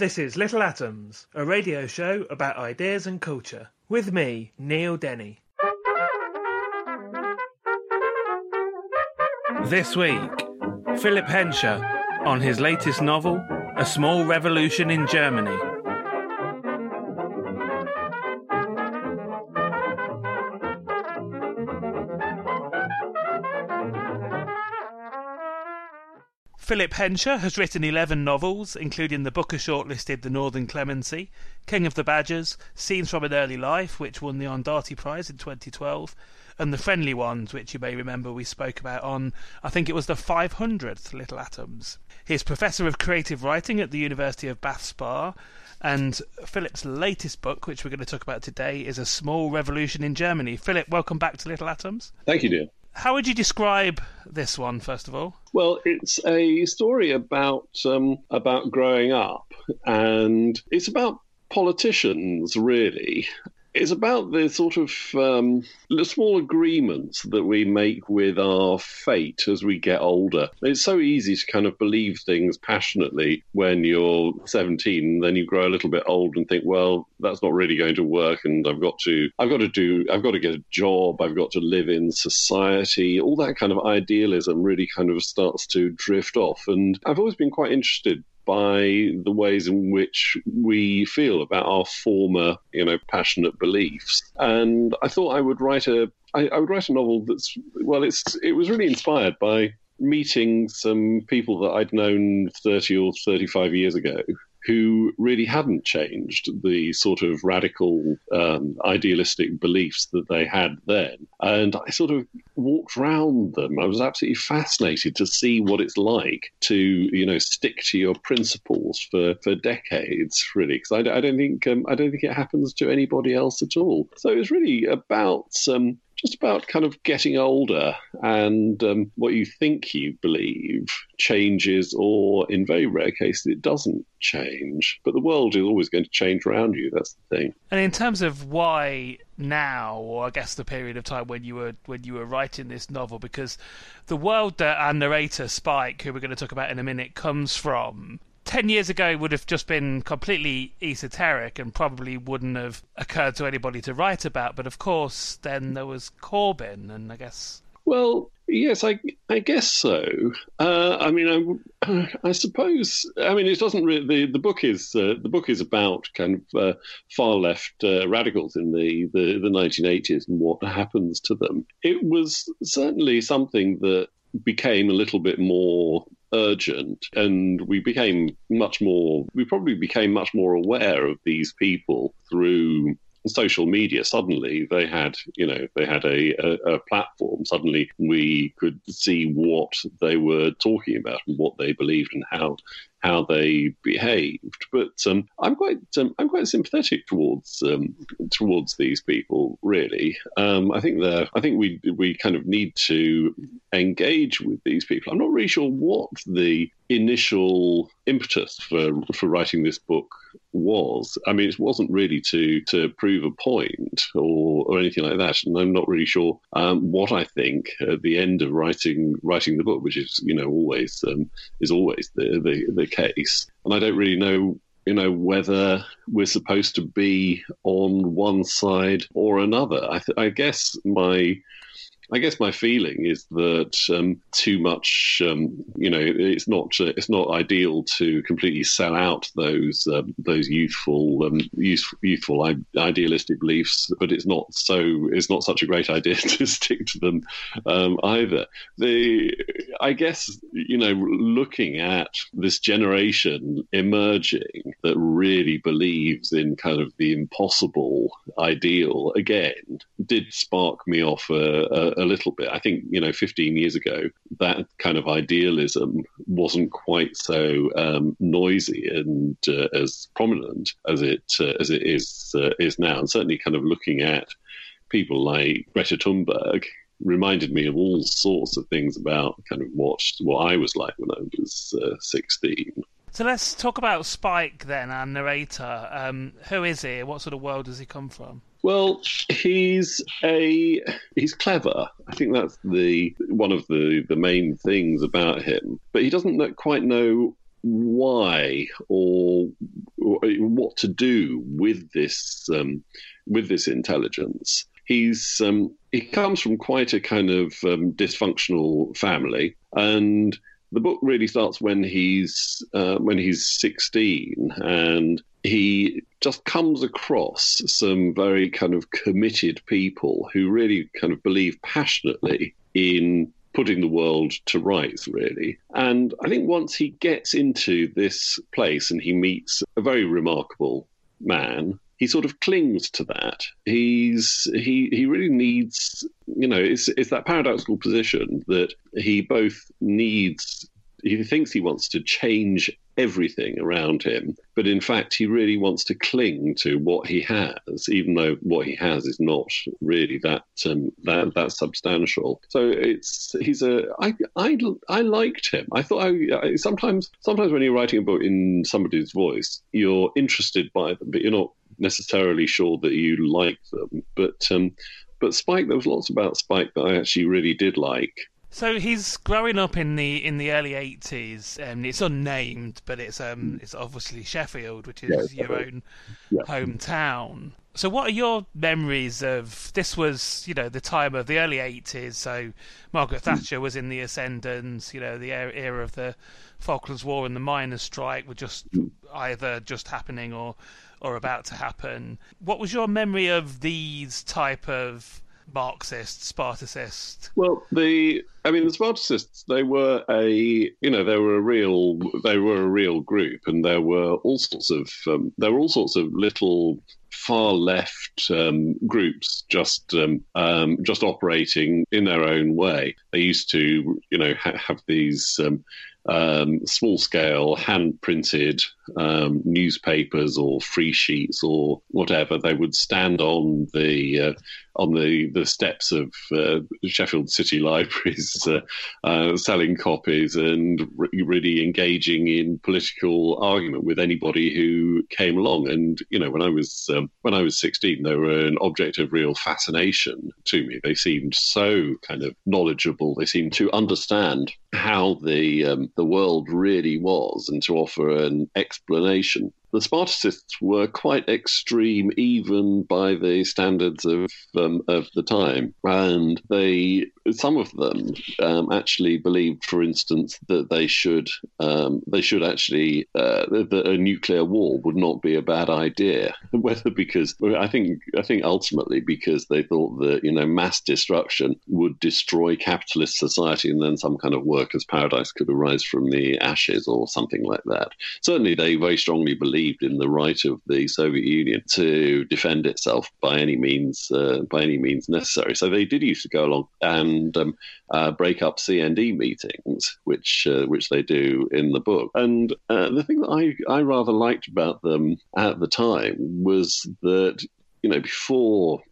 This is Little Atoms, a radio show about ideas and culture, with me, Neil Denny. This week, Philip Hensher on his latest novel, A Small Revolution in Germany. Philip Hensher has written 11 novels, including the Booker shortlisted The Northern Clemency, King of the Badgers, Scenes from an Early Life, which won the Ondaatje Prize in 2012, and The Friendly Ones, which you may remember we spoke about on, I think it was the 500th Little Atoms. He's Professor of Creative Writing at the University of Bath Spa, and Philip's latest book, which we're going to talk about today, is A Small Revolution in Germany. Philip, welcome back to Little Atoms. Thank you, dear. How would you describe this one, first of all? Well, it's a story about um, about growing up, and it's about politicians, really. It's about the sort of um, small agreements that we make with our fate as we get older. It's so easy to kind of believe things passionately when you're 17, then you grow a little bit old and think, well, that's not really going to work, and I've got to, I've got to do, I've got to get a job, I've got to live in society. All that kind of idealism really kind of starts to drift off, and I've always been quite interested by the ways in which we feel about our former, you know, passionate beliefs. And I thought I would write a, I, I would write a novel that's, well, it's, it was really inspired by meeting some people that I'd known 30 or 35 years ago who really hadn't changed the sort of radical um, idealistic beliefs that they had then. And I sort of walked round them. I was absolutely fascinated to see what it's like to, you know, stick to your principles for, for decades, really, because I, I, don't think um, I don't think it happens to anybody else at all. So it was really about um, just about kind of getting older and um, what you think you believe changes, or in very rare cases, it doesn't change. But the world is always going to change around you. That's the thing. And in terms of why now, or I guess the period of time when you were when you were writing this novel, because the world that our narrator Spike, who we're going to talk about in a minute, comes from 10 years ago would have just been completely esoteric and probably wouldn't have occurred to anybody to write about. But of course, then there was Corbyn, and I guess. Well, yes, I, I guess so. Uh, I mean, I, I suppose. I mean, it doesn't really. The, the book is uh, the book is about kind of uh, far left uh, radicals in the, the the 1980s and what happens to them. It was certainly something that became a little bit more urgent and we became much more we probably became much more aware of these people through social media. Suddenly they had you know they had a, a, a, platform. Suddenly we could see what they were talking about and what they believed and how how they behaved. But um, i'm quite um, i'm quite sympathetic towards um, towards these people really. Um, i think that i think we we kind of need to engage with these people. I'm not really sure what the initial impetus for for writing this book was. I mean, it wasn't really to to prove a point or, or anything like that, and I'm not really sure um, what I think at the end of writing writing the book, which is you know always um, is always the, the the case, and I don't really know you know whether we're supposed to be on one side or another. I, th- I guess my I guess my feeling is that um, too much, um, you know, it's not uh, it's not ideal to completely sell out those um, those youthful um, youth, youthful idealistic beliefs, but it's not so it's not such a great idea to stick to them um, either. The I guess you know, looking at this generation emerging that really believes in kind of the impossible ideal again did spark me off a, a, a, little bit. I think you know, 15 years ago, that kind of idealism wasn't quite so um, noisy and uh, as prominent as it uh, as it is uh, is now, and certainly kind of looking at people like Greta Thunberg reminded me of all sorts of things about kind of what what I was like when I was uh, 16. So let's talk about Spike then, our narrator. Um, who is he? What sort of world does he come from? Well, he's a he's clever. I think that's the one of the the main things about him. But he doesn't quite know why or, or what to do with this um, with this intelligence. He's um, he comes from quite a kind of um, dysfunctional family, and the book really starts when he's uh, when he's 16 and he just comes across some very kind of committed people who really kind of believe passionately in putting the world to rights, really. And I think once he gets into this place and he meets a very remarkable man he sort of clings to that. He's he he really needs you know it's it's that paradoxical position that he both needs he thinks he wants to change everything around him, but in fact, he really wants to cling to what he has, even though what he has is not really that um, that that substantial. So it's he's a I I I liked him. I thought I, I sometimes sometimes when you're writing a book in somebody's voice, you're interested by them, but you're not necessarily sure that you like them. But um, but Spike, there was lots about Spike that I actually really did like. So he's growing up in the in the early eighties, and it's unnamed, but it's um it's obviously Sheffield, which is yeah, your own yeah. hometown. So, what are your memories of this? Was you know the time of the early eighties? So, Margaret hmm. Thatcher was in the ascendant. You know, the era of the Falklands War and the miners' strike were just hmm. either just happening or or about to happen. What was your memory of these type of Marxist, Spartacist? Well, the I mean, the Spartacists they were a you know they were a real they were a real group, and there were all sorts of um, there were all sorts of little far left um, groups just um, um, just operating in their own way. They used to, you know, ha- have these um, um, small scale hand printed um, newspapers or free sheets or whatever. They would stand on the uh, on the, the steps of uh, Sheffield City Libraries, uh, uh, selling copies and re- really engaging in political argument with anybody who came along. And you know, when I was um, when I was sixteen, they were an object of real fascination to me. They seemed so kind of knowledgeable. They seemed to understand how the um, the world really was and to offer an explanation the Spartacists were quite extreme, even by the standards of um, of the time, and they some of them um, actually believed, for instance, that they should um, they should actually uh, that a nuclear war would not be a bad idea. Whether because I think I think ultimately because they thought that you know mass destruction would destroy capitalist society, and then some kind of workers' paradise could arise from the ashes or something like that. Certainly, they very strongly believed in the right of the Soviet Union to defend itself by any means uh, by any means necessary. So they did used to go along and and um, uh, break up CND meetings, which uh, which they do in the book. And uh, the thing that I, I rather liked about them at the time was that you know before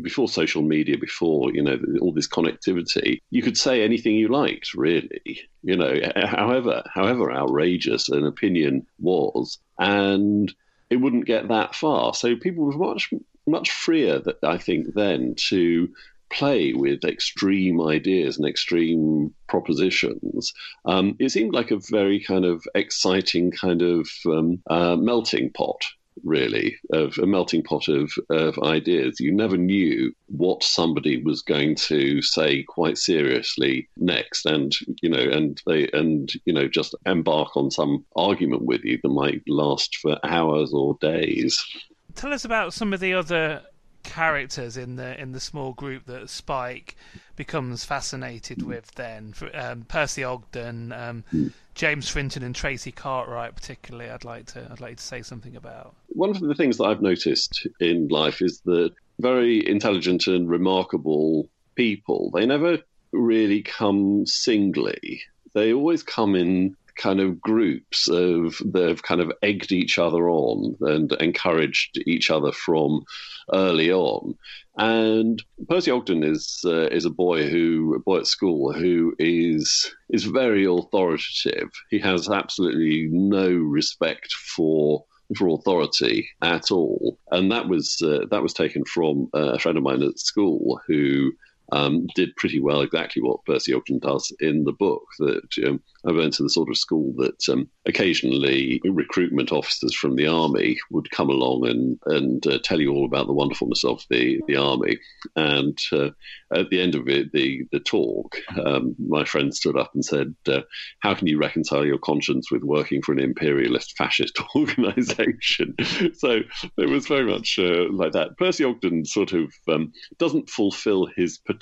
before social media, before you know all this connectivity, you could say anything you liked, really. You know, however however outrageous an opinion was, and it wouldn't get that far. So people were much much freer that I think then to play with extreme ideas and extreme propositions, um, it seemed like a very kind of exciting kind of um, uh, melting pot really, of a melting pot of, of ideas. You never knew what somebody was going to say quite seriously next, and you know, and they and you know, just embark on some argument with you that might last for hours or days. Tell us about some of the other characters in the in the small group that Spike becomes fascinated with. Then um, Percy Ogden, um, James Frinton, and Tracy Cartwright, particularly. I'd like to I'd like to say something about. One of the things that I've noticed in life is that very intelligent and remarkable people they never really come singly. They always come in kind of groups of they've kind of egged each other on and encouraged each other from early on. And Percy Ogden is uh, is a boy who a boy at school who is is very authoritative. He has absolutely no respect for for authority at all, and that was uh, that was taken from a friend of mine at school who um, did pretty well exactly what Percy Ogden does in the book. That um, I went to the sort of school that um, occasionally recruitment officers from the army would come along and and uh, tell you all about the wonderfulness of the the army. And uh, at the end of it, the the talk, um, my friend stood up and said, uh, "How can you reconcile your conscience with working for an imperialist fascist organisation?" so it was very much uh, like that. Percy Ogden sort of um, doesn't fulfil his potential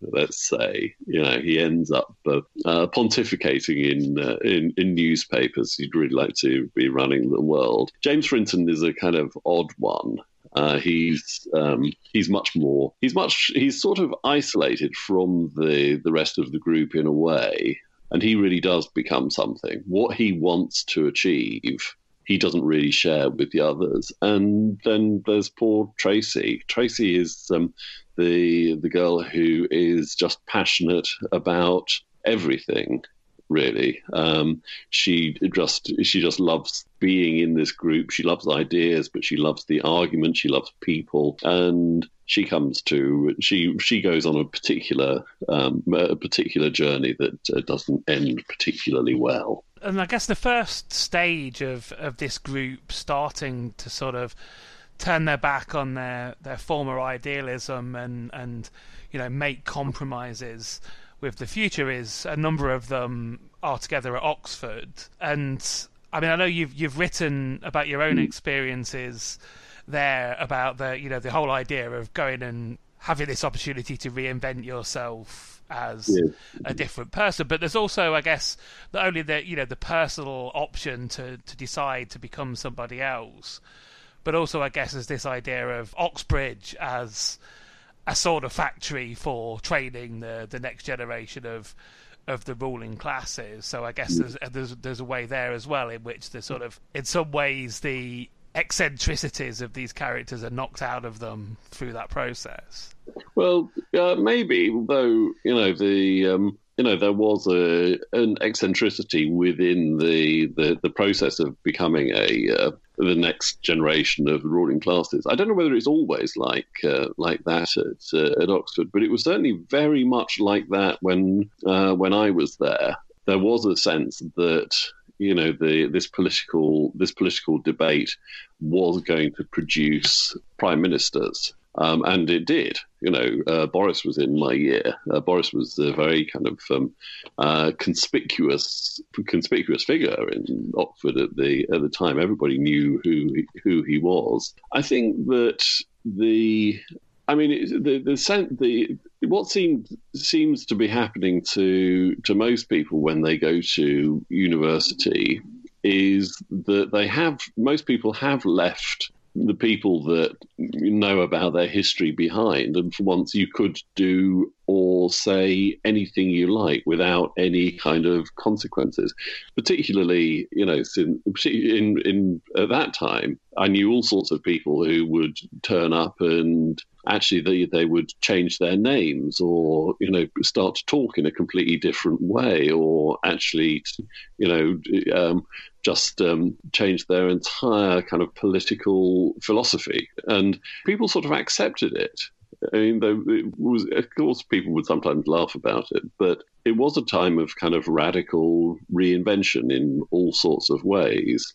let's say. You know, he ends up uh, uh, pontificating in, uh, in in newspapers. He'd really like to be running the world. James Frinton is a kind of odd one. Uh, he's um, he's much more he's much he's sort of isolated from the the rest of the group in a way, and he really does become something. What he wants to achieve he doesn't really share with the others. And then there's poor Tracy. Tracy is um, the the girl who is just passionate about everything really. Um, she just she just loves being in this group. She loves ideas but she loves the argument. She loves people. And she comes to she she goes on a particular um, a particular journey that uh, doesn't end particularly well. And i guess the first stage of of this group starting to sort of turn their back on their, their former idealism and, and you know make compromises with the future is a number of them are together at Oxford. And I mean I know you've you've written about your own mm. experiences there about the you know the whole idea of going and having this opportunity to reinvent yourself as yeah. a different person. But there's also i guess not only the you know the personal option to to decide to become somebody else but also I guess as this idea of Oxbridge as a sort of factory for training the the next generation of of the ruling classes. So I guess there's there's there's a way there as well in which the sort of in some ways the eccentricities of these characters are knocked out of them through that process. Well, uh, maybe, though you know the um, you know there was a an eccentricity within the the, the process of becoming a uh, the next generation of ruling classes. I don't know whether it's always like uh, like that at uh, at Oxford, but it was certainly very much like that when uh, when I was there. There was a sense that you know the this political this political debate was going to produce prime ministers um, and it did. You know, uh, Boris was in my year. Uh, Boris was a very kind of um, uh, conspicuous, conspicuous figure in Oxford at the at the time. Everybody knew who who he was. I think that the, I mean, the the the what seems seems to be happening to to most people when they go to university is that they have most people have left the people that know about their history behind. And for once, you could do or say anything you like without any kind of consequences. Particularly, you know, in in, in at that time, I knew all sorts of people who would turn up and actually they, they would change their names or you know start to talk in a completely different way or actually you know um, just um, changed their entire kind of political philosophy, and people sort of accepted it. I mean, it was, of course, people would sometimes laugh about it, but it was a time of kind of radical reinvention in all sorts of ways.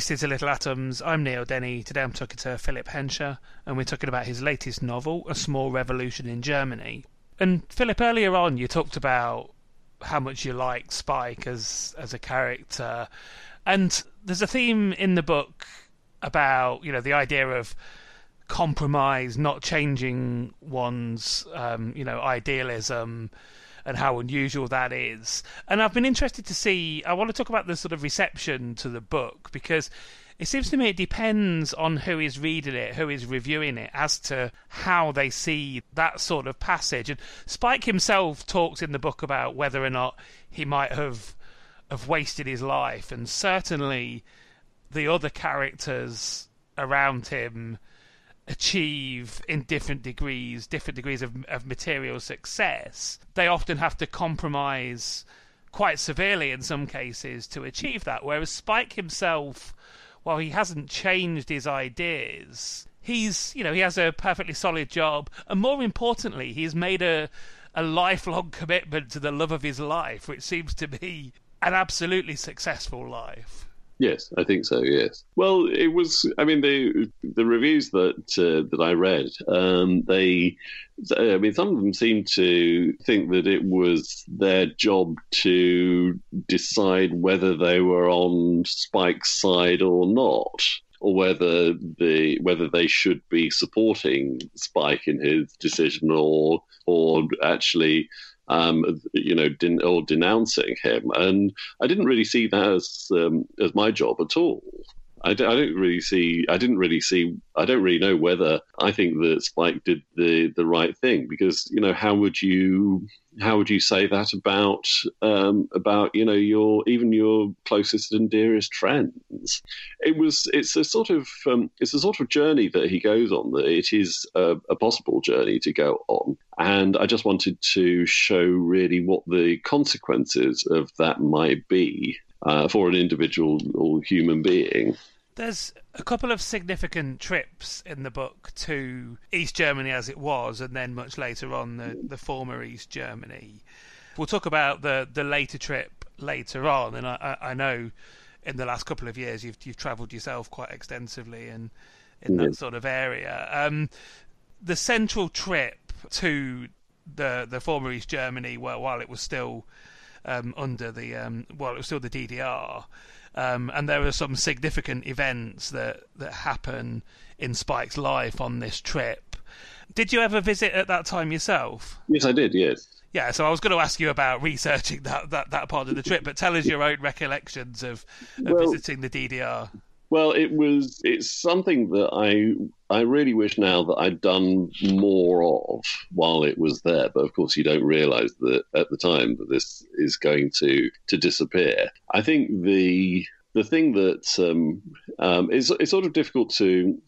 Listening to Little Atoms. I'm Neil Denny. Today I'm talking to Philip Hensher, and we're talking about his latest novel, A Small Revolution in Germany. And Philip, earlier on, you talked about how much you like Spike as as a character, and there's a theme in the book about you know the idea of compromise, not changing one's um, you know idealism and how unusual that is. And I've been interested to see. I want to talk about the sort of reception to the book because it seems to me it depends on who is reading it, who is reviewing it, as to how they see that sort of passage. And Spike himself talks in the book about whether or not he might have have wasted his life, and certainly the other characters around him achieve in different degrees, different degrees of, of material success, they often have to compromise quite severely in some cases to achieve that. Whereas Spike himself, while he hasn't changed his ideas, he's you know he has a perfectly solid job, and more importantly, he's made a a lifelong commitment to the love of his life, which seems to be an absolutely successful life. Yes, I think so. Yes. Well, it was. I mean, the the reviews that uh, that I read, um, they, I mean, some of them seemed to think that it was their job to decide whether they were on Spike's side or not, or whether the whether they should be supporting Spike in his decision, or or actually um, you know, den- or denouncing him. And I didn't really see that as um, as my job at all. I, d- I don't really see. I didn't really see. I don't really know whether I think that Spike did the the right thing because you know how would you how would you say that about um, about you know your even your closest and dearest friends? It was it's a sort of um, it's a sort of journey that he goes on. That it is a, a possible journey to go on, and I just wanted to show really what the consequences of that might be uh, for an individual or human being. There's a couple of significant trips in the book to East Germany as it was, and then much later on the, the former East Germany. We'll talk about the, the later trip later on, and I, I know in the last couple of years you've you've travelled yourself quite extensively in in that sort of area. Um, the central trip to the the former East Germany, while while it was still um, under the um, well, it was still the DDR, um, and there were some significant events that that happen in Spike's life on this trip. Did you ever visit at that time yourself? Yes, I did. Yes. Yeah, so I was going to ask you about researching that, that, that part of the trip, but tell us your own recollections of, of Well- visiting the DDR. Well, it was. It's something that I I really wish now that I'd done more of while it was there. But of course, you don't realise that at the time that this is going to to disappear. I think the the thing that um, um, is it's sort of difficult to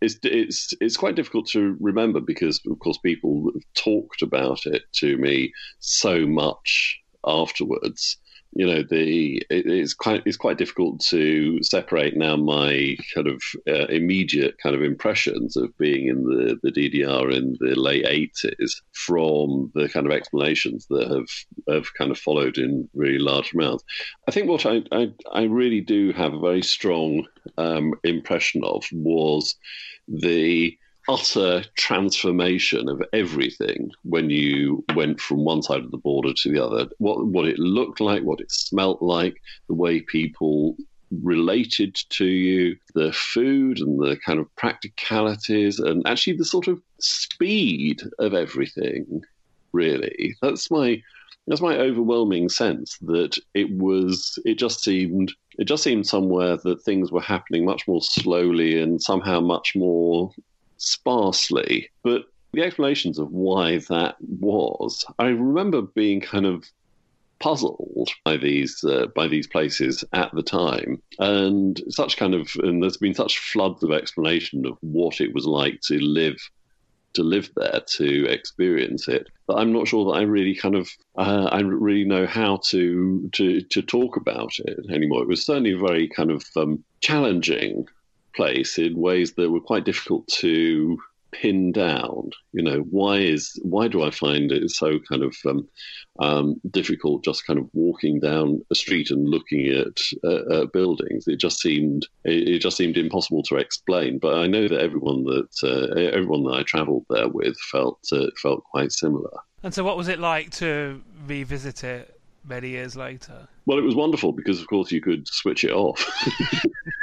it's it's it's quite difficult to remember because of course people have talked about it to me so much afterwards you know the it, it's quite it's quite difficult to separate now my kind of uh, immediate kind of impressions of being in the the DDR in the late 80s from the kind of explanations that have have kind of followed in really large amounts. I think what i i, I really do have a very strong um, impression of was the utter transformation of everything when you went from one side of the border to the other. What what it looked like, what it smelt like, the way people related to you, the food and the kind of practicalities, and actually the sort of speed of everything. Really, that's my that's my overwhelming sense that it was. It just seemed. It just seemed somewhere that things were happening much more slowly and somehow much more sparsely. But the explanations of why that was, I remember being kind of puzzled by these uh, by these places at the time, and such kind of and there's been such floods of explanation of what it was like to live to live there to experience it. But I'm not sure that I really kind of uh, I really know how to to to talk about it anymore. It was certainly very kind of um, challenging place in ways that were quite difficult to pin down. You know, why is why do I find it so kind of um, um, difficult just kind of walking down a street and looking at uh, uh, buildings? It just seemed it, it, just seemed impossible to explain. But I know that everyone that uh, everyone that I travelled there with felt uh, felt quite similar. And so, what was it like to revisit it many years later? Well, it was wonderful because, of course, you could switch it off.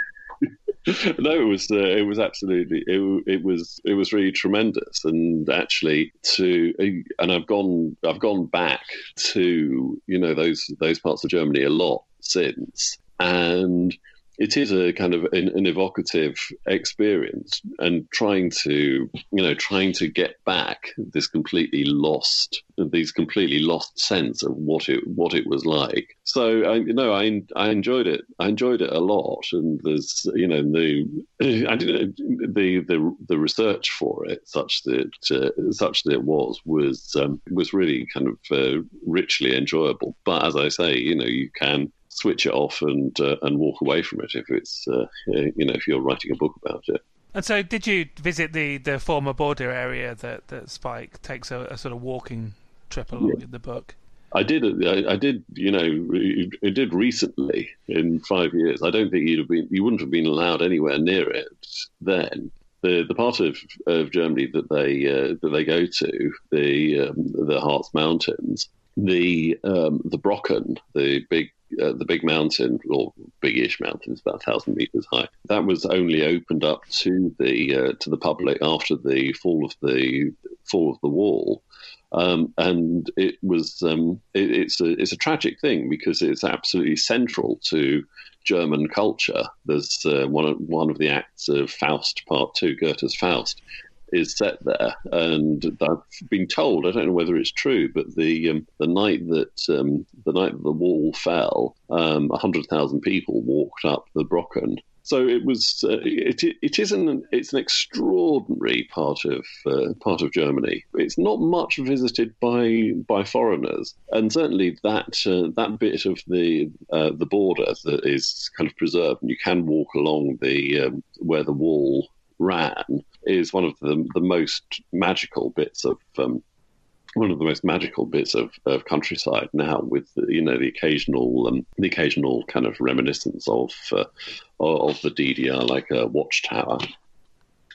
no, it was uh, it was absolutely it, it was it was really tremendous, and actually to and I've gone I've gone back to you know those those parts of Germany a lot since, and it is a kind of an, an, evocative experience and trying to you know trying to get back this completely lost these completely lost sense of what it what it was like. So I, you know I, I enjoyed it. I enjoyed it a lot and there's you know the I did the the the research for it such that uh, such that it was was um, was really kind of uh, richly enjoyable. But as I say you know you can switch it off and uh, and walk away from it if it's uh, you know if you're writing a book about it. And so, did you visit the, the former border area that, that Spike takes a, a sort of walking trip along yeah. in the book? I did. I, I, did. You know, it did recently in five years. I don't think you'd have been. You wouldn't have been allowed anywhere near it then. The the part of, of Germany that they uh, that they go to, the um, the Harz Mountains, the um, the Brocken, the big uh, the big mountain, or big-ish mountain, about thousand meters high. That was only opened up to the uh, to the public after the fall of the fall of the wall. Um, and it was um, it, it's a it's a tragic thing because it's absolutely central to German culture. There's uh, one of one of the acts of Faust Part Two, Goethe's Faust, is set there. And I've been told, I don't know whether it's true, but the um, the night that um, the night that the wall fell, um, hundred thousand people walked up the Brocken. So it was. Uh, it, it is an it's an extraordinary part of uh, part of Germany. It's not much visited by by foreigners, and certainly that uh, that bit of the uh, the border that is kind of preserved, and you can walk along the um, where the wall ran is one of the the most magical bits of um, one of the most magical bits of, of countryside now, with you know the occasional um, the occasional kind of reminiscence of uh, of the DDR, like a watchtower.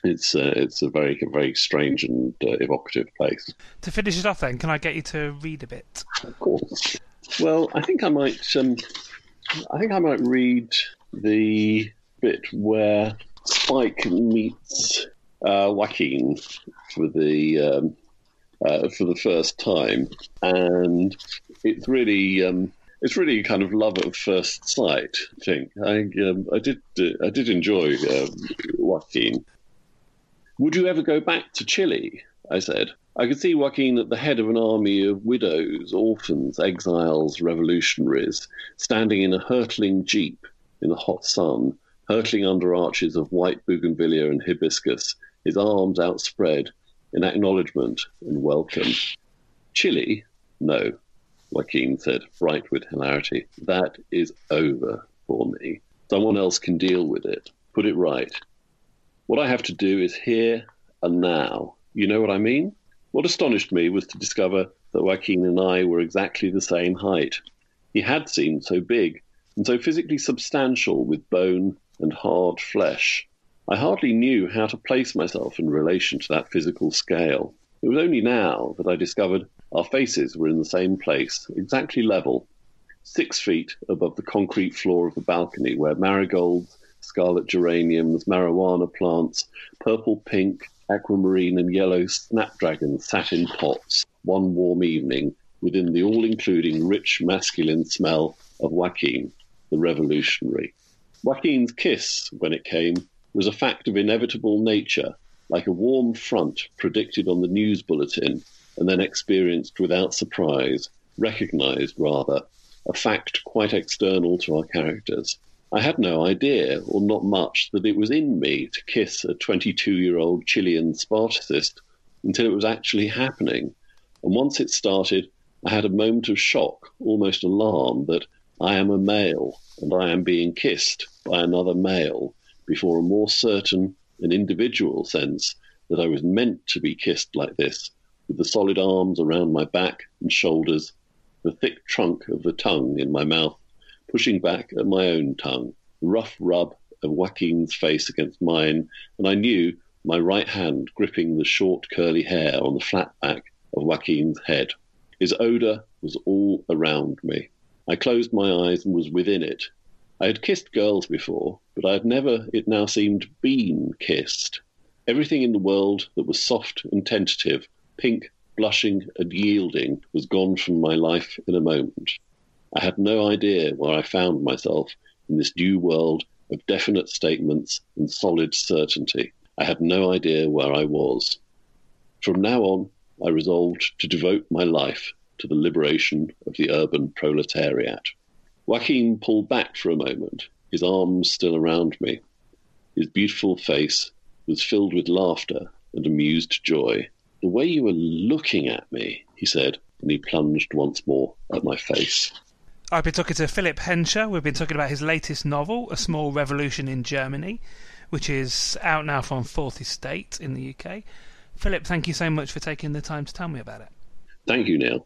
It's uh, it's a very very strange and uh, evocative place. To finish it off, then, can I get you to read a bit? Of course. Well, I think I might. Um, I think I might read the bit where Spike meets uh, Joaquin for the um, uh, for the first time, and it's really um, it's really kind of love at first sight. I think I um, I did uh, I did enjoy um, Joaquin. Would you ever go back to Chile? I said. I could see Joaquin at the head of an army of widows, orphans, exiles, revolutionaries, standing in a hurtling jeep in the hot sun, hurtling under arches of white bougainvillea and hibiscus, his arms outspread in acknowledgement and welcome. Chile? No, Joaquin said, bright with hilarity. That is over for me. Someone else can deal with it. Put it right. What I have to do is here and now. You know what I mean? What astonished me was to discover that Joaquin and I were exactly the same height. He had seemed so big and so physically substantial with bone and hard flesh. I hardly knew how to place myself in relation to that physical scale. It was only now that I discovered our faces were in the same place, exactly level, six feet above the concrete floor of the balcony where marigolds, scarlet geraniums, marijuana plants, purple pink, aquamarine and yellow snapdragons sat in pots one warm evening within the all including rich masculine smell of Joaquin, the revolutionary. Joaquin's kiss, when it came, was a fact of inevitable nature, like a warm front predicted on the news bulletin and then experienced without surprise, recognized rather, a fact quite external to our characters. I had no idea, or not much, that it was in me to kiss a 22 year old Chilean Spartacist until it was actually happening. And once it started, I had a moment of shock, almost alarm, that I am a male and I am being kissed by another male before a more certain and individual sense that I was meant to be kissed like this, with the solid arms around my back and shoulders, the thick trunk of the tongue in my mouth pushing back at my own tongue, the rough rub of Joaquin's face against mine, and I knew my right hand gripping the short curly hair on the flat back of Joaquin's head. His odour was all around me. I closed my eyes and was within it. I had kissed girls before, but I had never, it now seemed, been kissed. Everything in the world that was soft and tentative, pink, blushing, and yielding was gone from my life in a moment. I had no idea where I found myself in this new world of definite statements and solid certainty. I had no idea where I was. From now on, I resolved to devote my life to the liberation of the urban proletariat. Joaquin pulled back for a moment, his arms still around me. His beautiful face was filled with laughter and amused joy. The way you were looking at me, he said, and he plunged once more at my face. I've been talking to Philip Hensher. We've been talking about his latest novel, A Small Revolution in Germany, which is out now from Fourth Estate in the UK. Philip, thank you so much for taking the time to tell me about it. Thank you, Neil.